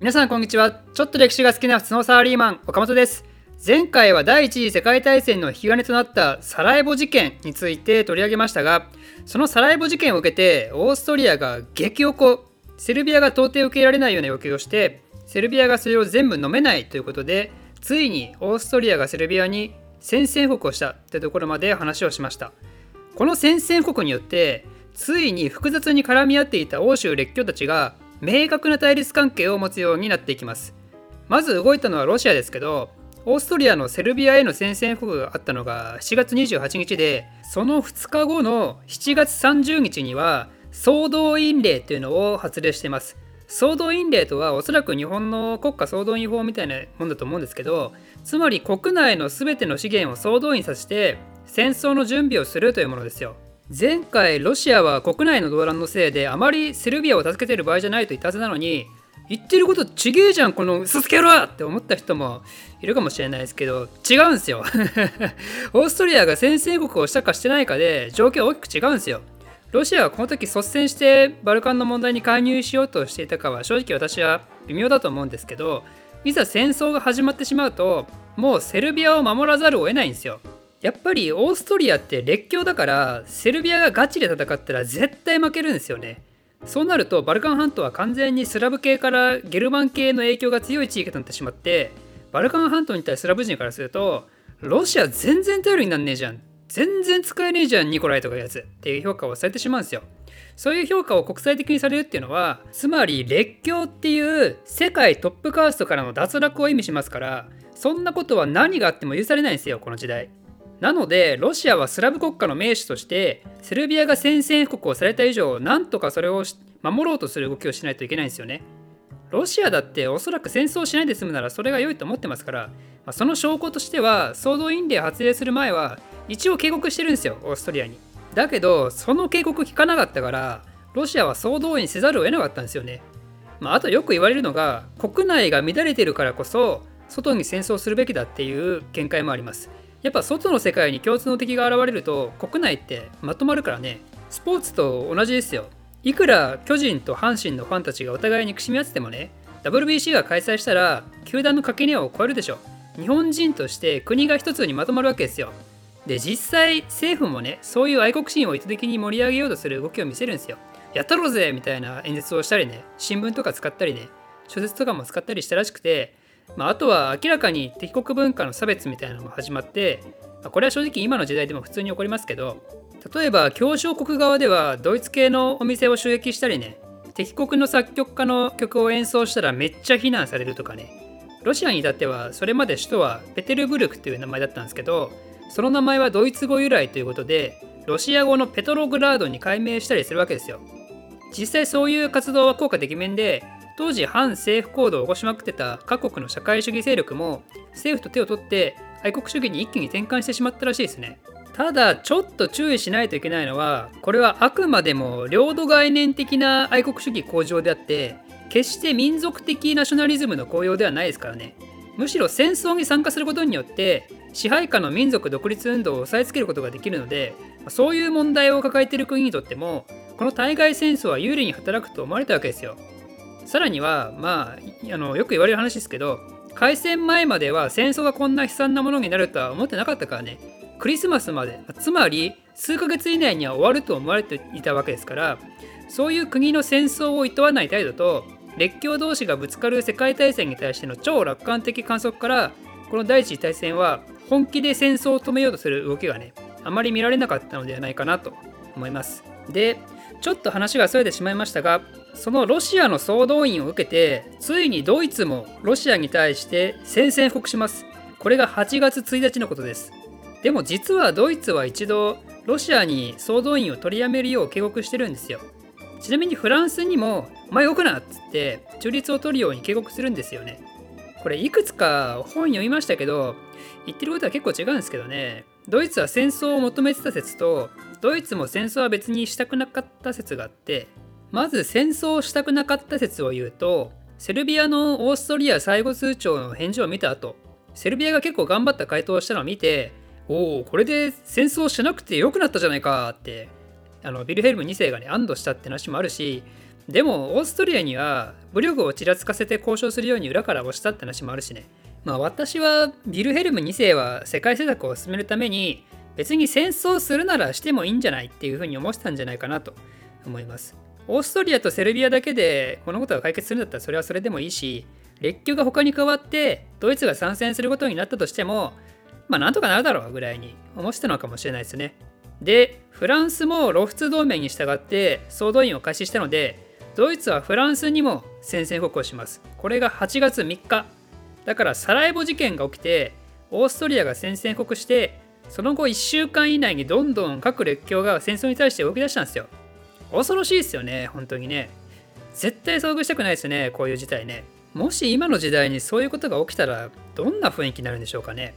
皆さんこんにちは。ちょっと歴史が好きな普通のサラリーマン岡本です。前回は第一次世界大戦の引き金となったサラエボ事件について取り上げましたがそのサラエボ事件を受けてオーストリアが激おこセルビアが到底受け入れられないような要求をしてセルビアがそれを全部飲めないということでついにオーストリアがセルビアに宣戦布告をしたというところまで話をしました。この宣戦布告によってついに複雑に絡み合っていた欧州列強たちが明確な対立関係を持つようになっていきます。まず動いたのはロシアですけどオーストリアのセルビアへの宣戦布告があったのが7月28日でその2日後の7月30日には総動員令というのを発令しています。総動員令とはおそらく日本の国家総動員法みたいなもんだと思うんですけどつまり国内の全ての資源を総動員させて戦争の準備をするというものですよ。前回ロシアは国内の動乱のせいであまりセルビアを助けてる場合じゃないと言ったはずなのに言ってることちげえじゃんこの嘘つけろって思った人もいるかもしれないですけど違うんですよ。オーストリアが宣戦布告をしたかしてないかで状況は大きく違うんですよ。ロシアはこの時率先してバルカンの問題に介入しようとしていたかは正直私は微妙だと思うんですけどいざ戦争が始まってしまうともうセルビアを守らざるを得ないんですよ。やっぱりオーストリアって列強だからセルビアがガチで戦ったら絶対負けるんですよね。そうなるとバルカン半島は完全にスラブ系からゲルマン系の影響が強い地域となってしまってバルカン半島に対するスラブ人からするとロシア全然頼りになんねえじゃん。全然使えねえじゃんニコライとかいうやつ。っていう評価をされてしまうんですよ。そういう評価を国際的にされるっていうのはつまり列強っていう世界トップカーストからの脱落を意味しますからそんなことは何があっても許されないんですよこの時代。なのでロシアはスラブ国家の盟主としてセルビアが宣戦布告をされた以上なんとかそれを守ろうとする動きをしないといけないんですよね。ロシアだっておそらく戦争しないで済むならそれが良いと思ってますから、まあ、その証拠としては総動員令発令する前は一応警告してるんですよオーストリアに。だけどその警告聞かなかったからロシアは総動員せざるを得なかったんですよね。まあ、あとよく言われるのが国内が乱れてるからこそ外に戦争するべきだっていう見解もあります。やっぱ外の世界に共通の敵が現れると国内ってまとまるからね。スポーツと同じですよ。いくら巨人と阪神のファンたちがお互いにくしみ合っててもね WBC が開催したら球団の垣根を超えるでしょ。日本人として国が一つにまとまるわけですよ。で実際政府もねそういう愛国心を意図的に盛り上げようとする動きを見せるんですよ。やったろうぜみたいな演説をしたりね新聞とか使ったりね小説とかも使ったりしたらしくてまあ、あとは明らかに敵国文化の差別みたいなのも始まって、まあ、これは正直今の時代でも普通に起こりますけど例えば協商国側ではドイツ系のお店を襲撃したりね敵国の作曲家の曲を演奏したらめっちゃ非難されるとかね。ロシアに至ってはそれまで首都はペテルブルクという名前だったんですけどその名前はドイツ語由来ということでロシア語のペトログラードに改名したりするわけですよ。実際そういう活動は効果的面で当時反政府行動を起こしまくってた各国の社会主義勢力も政府と手を取って愛国主義に一気に転換してしまったらしいですね。ただちょっと注意しないといけないのはこれはあくまでも領土概念的な愛国主義向上であって決して民族的ナショナリズムの高揚ではないですからねむしろ戦争に参加することによって支配下の民族独立運動を押さえつけることができるのでそういう問題を抱えている国にとってもこの対外戦争は有利に働くと思われたわけですよさらにはまああのよく言われる話ですけど開戦前までは戦争がこんな悲惨なものになるとは思ってなかったからね。クリスマスまでつまり数ヶ月以内には終わると思われていたわけですからそういう国の戦争を厭わない態度と列強同士がぶつかる世界大戦に対しての超楽観的観測からこの第一次大戦は本気で戦争を止めようとする動きがねあまり見られなかったのではないかなと思います。でちょっと話がそれてしまいましたがそのロシアの総動員を受けてついにドイツもロシアに対して宣戦布告します。これが8月1日のことです。でも実はドイツは一度ロシアに総動員を取りやめるよう警告してるんですよ。ちなみにフランスにも「お前動くな!」っつって中立を取るように警告するんですよね。これいくつか本読みましたけど言ってることは結構違うんですけどね。ドイツは戦争を求めてた説とドイツも戦争は別にしたくなかった説があってまず戦争をしたくなかった説を言うとセルビアのオーストリア最後通帳の返事を見た後セルビアが結構頑張った回答をしたのを見ておおこれで戦争しなくてよくなったじゃないかってあのビルヘルム2世がね安堵したって話もあるしでもオーストリアには武力をちらつかせて交渉するように裏から押したって話もあるしね。まあ私はビルヘルム2世は世界政策を進めるために別に戦争するならしてもいいんじゃないっていうふうに思ってたんじゃないかなと思います。オーストリアとセルビアだけでこのことが解決するんだったらそれはそれでもいいし列強が他に加わってドイツが参戦することになったとしてもまあなんとかなるだろうぐらいに思ってたのかもしれないですね。でフランスもロフツ同盟に従って総動員を開始したのでドイツはフランスにも宣戦布告をします。これが8月3日。だからサラエボ事件が起きてオーストリアが宣戦布告してその後1週間以内にどんどん各列強が戦争に対して動き出したんですよ。恐ろしいですよね本当にね。絶対遭遇したくないですねこういう事態ね。もし今の時代にそういうことが起きたらどんな雰囲気になるんでしょうかね。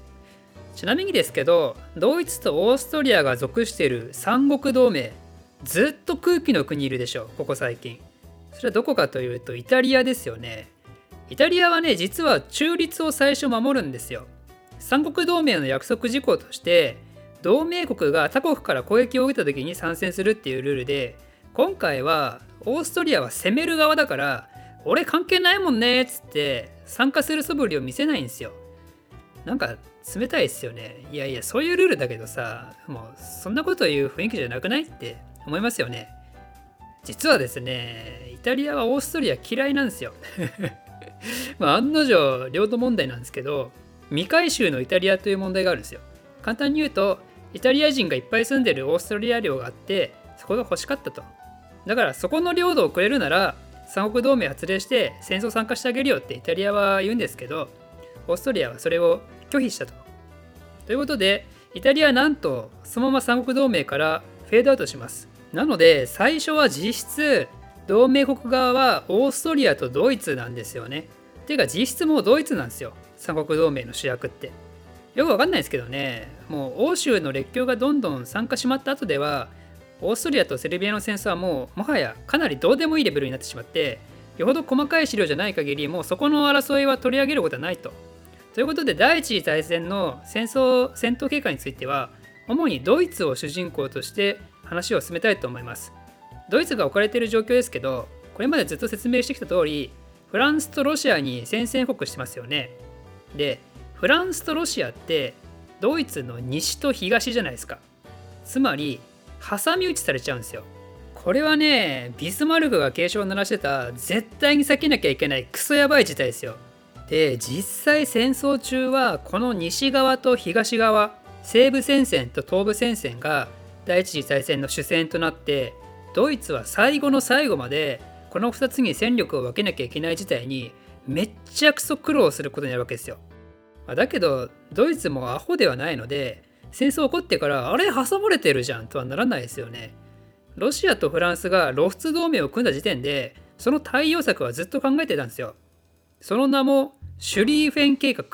ちなみにですけどドイツとオーストリアが属している三国同盟ずっと空気の国いるでしょうここ最近。それはどこかというとイタリアですよね。イタリアはね実は中立を最初守るんですよ。三国同盟の約束事項として同盟国が他国から攻撃を受けた時に参戦するっていうルールで今回はオーストリアは攻める側だから俺関係ないもんねっつって参加する素振りを見せないんですよ。なんか冷たいですよね。いやいやそういうルールだけどさもうそんなこと言う雰囲気じゃなくないって思いますよね。実はですねイタリアはオーストリア嫌いなんですよ。まあ案の定領土問題なんですけど未回収のイタリアという問題があるんですよ。簡単に言うとイタリア人がいっぱい住んでるオーストリア領があってそこが欲しかったと。だからそこの領土をくれるなら三国同盟発令して戦争参加してあげるよってイタリアは言うんですけどオーストリアはそれを拒否したと。ということでイタリアはなんとそのまま三国同盟からフェードアウトします。なので最初は実質同盟国側はオーストリアとドイツなんですよね。ていうか実質もうドイツなんですよ三国同盟の主役って。よくわかんないですけどねもう欧州の列強がどんどん参加しまった後ではオーストリアとセルビアの戦争はもうもはやかなりどうでもいいレベルになってしまってよほど細かい資料じゃない限りもうそこの争いは取り上げることはないと。ということで第一次大戦の戦争戦闘経過については主にドイツを主人公として話を進めたいと思います。ドイツが置かれている状況ですけどこれまでずっと説明してきた通りフランスとロシアに宣戦布告してますよね。でフランスとロシアってドイツの西と東じゃないですか。つまり挟み撃ちされちゃうんですよ。これはね、ビスマルクが警鐘を鳴らしてた絶対に避けなきゃいけないクソやばい事態ですよ。で、実際戦争中はこの西側と東側、西部戦線と東部戦線が第一次大戦の主戦となってドイツは最後の最後までこの2つに戦力を分けなきゃいけない事態にめっちゃくそ苦労することになるわけですよ。だけどドイツもアホではないので戦争起こってからあれ挟まれてるじゃんとはならないですよね。ロシアとフランスが露出同盟を組んだ時点でその対応策はずっと考えてたんですよ。その名もシュリーフェン計画。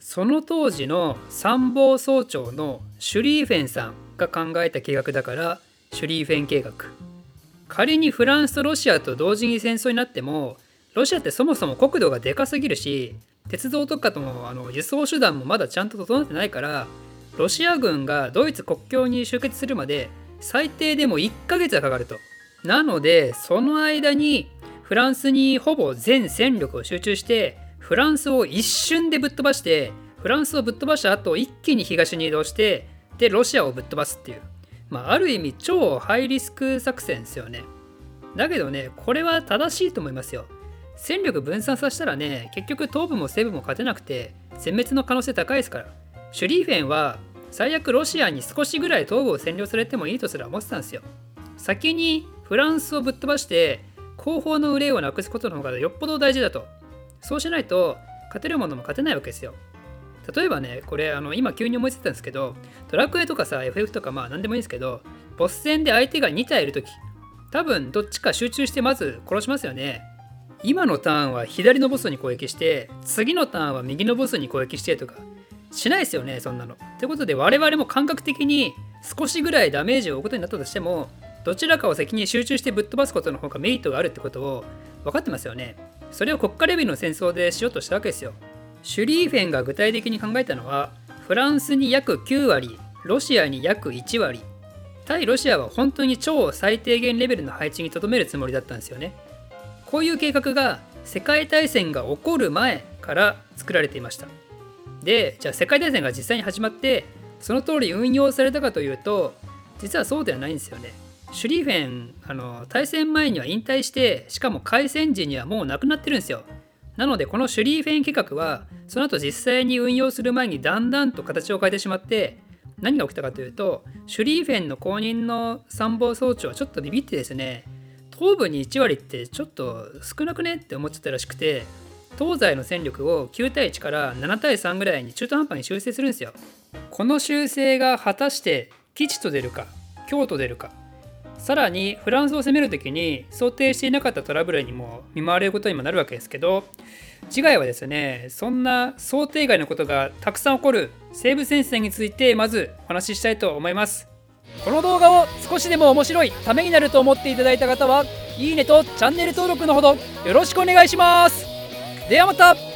その当時の参謀総長のシュリーフェンさんが考えた計画だからシュリーフェン計画。仮にフランスとロシアと同時に戦争になってもロシアってそもそも国土がでかすぎるし鉄道とかとのあの輸送手段もまだちゃんと整ってないからロシア軍がドイツ国境に集結するまで最低でも1ヶ月はかかると。なのでその間にフランスにほぼ全戦力を集中してフランスを一瞬でぶっ飛ばしてフランスをぶっ飛ばした後一気に東に移動してでロシアをぶっ飛ばすっていう、まあ、ある意味超ハイリスク作戦ですよね。だけどねこれは正しいと思いますよ。戦力分散させたらね結局東部も西部も勝てなくて全滅の可能性高いですから。シュリーフェンは最悪ロシアに少しぐらい東部を占領されてもいいとすら思ってたんですよ。先にフランスをぶっ飛ばして後方の憂いをなくすことの方がよっぽど大事だと。そうしないと勝てるものも勝てないわけですよ。例えばね、これあの今急に思いついたんですけど、ドラクエとかさ、FF とかまあ何でもいいんですけど、ボス戦で相手が2体いるとき、多分どっちか集中してまず殺しますよね。今のターンは左のボスに攻撃して、次のターンは右のボスに攻撃してとか、しないですよね、そんなの。ということで、我々も感覚的に少しぐらいダメージを負うことになったとしても、どちらかを先に集中してぶっ飛ばすことの方がメリットがあるってことを分かってますよね。それを国家レベルの戦争でしようとしたわけですよ。シュリーフェンが具体的に考えたのは、フランスに約9割、ロシアに約1割。対ロシアは本当に超最低限レベルの配置にとどめるつもりだったんですよね。こういう計画が世界大戦が起こる前から作られていましたでじゃあ世界大戦が実際に始まってその通り運用されたかというと実はそうではないんですよね。シュリーフェンあの対戦前には引退してしかも開戦時にはもう亡くなってるんですよ。なのでこのシュリーフェン計画はその後実際に運用する前にだんだんと形を変えてしまって何が起きたかというとシュリーフェンの後任の参謀総長はちょっとビビってですね東部に1割ってちょっと少なくねって思っちゃったらしくて東西の戦力を9対1から7対3ぐらいに中途半端に修正するんですよ。この修正が果たして基地と出るか京と出るかさらにフランスを攻める時に想定していなかったトラブルにも見舞われることにもなるわけですけど次回はですねそんな想定外のことがたくさん起こる西部戦線についてまずお話ししたいと思いますこの動画を少しでも面白いためになると思っていただいた方はいいねとチャンネル登録のほどよろしくお願いしますではまた。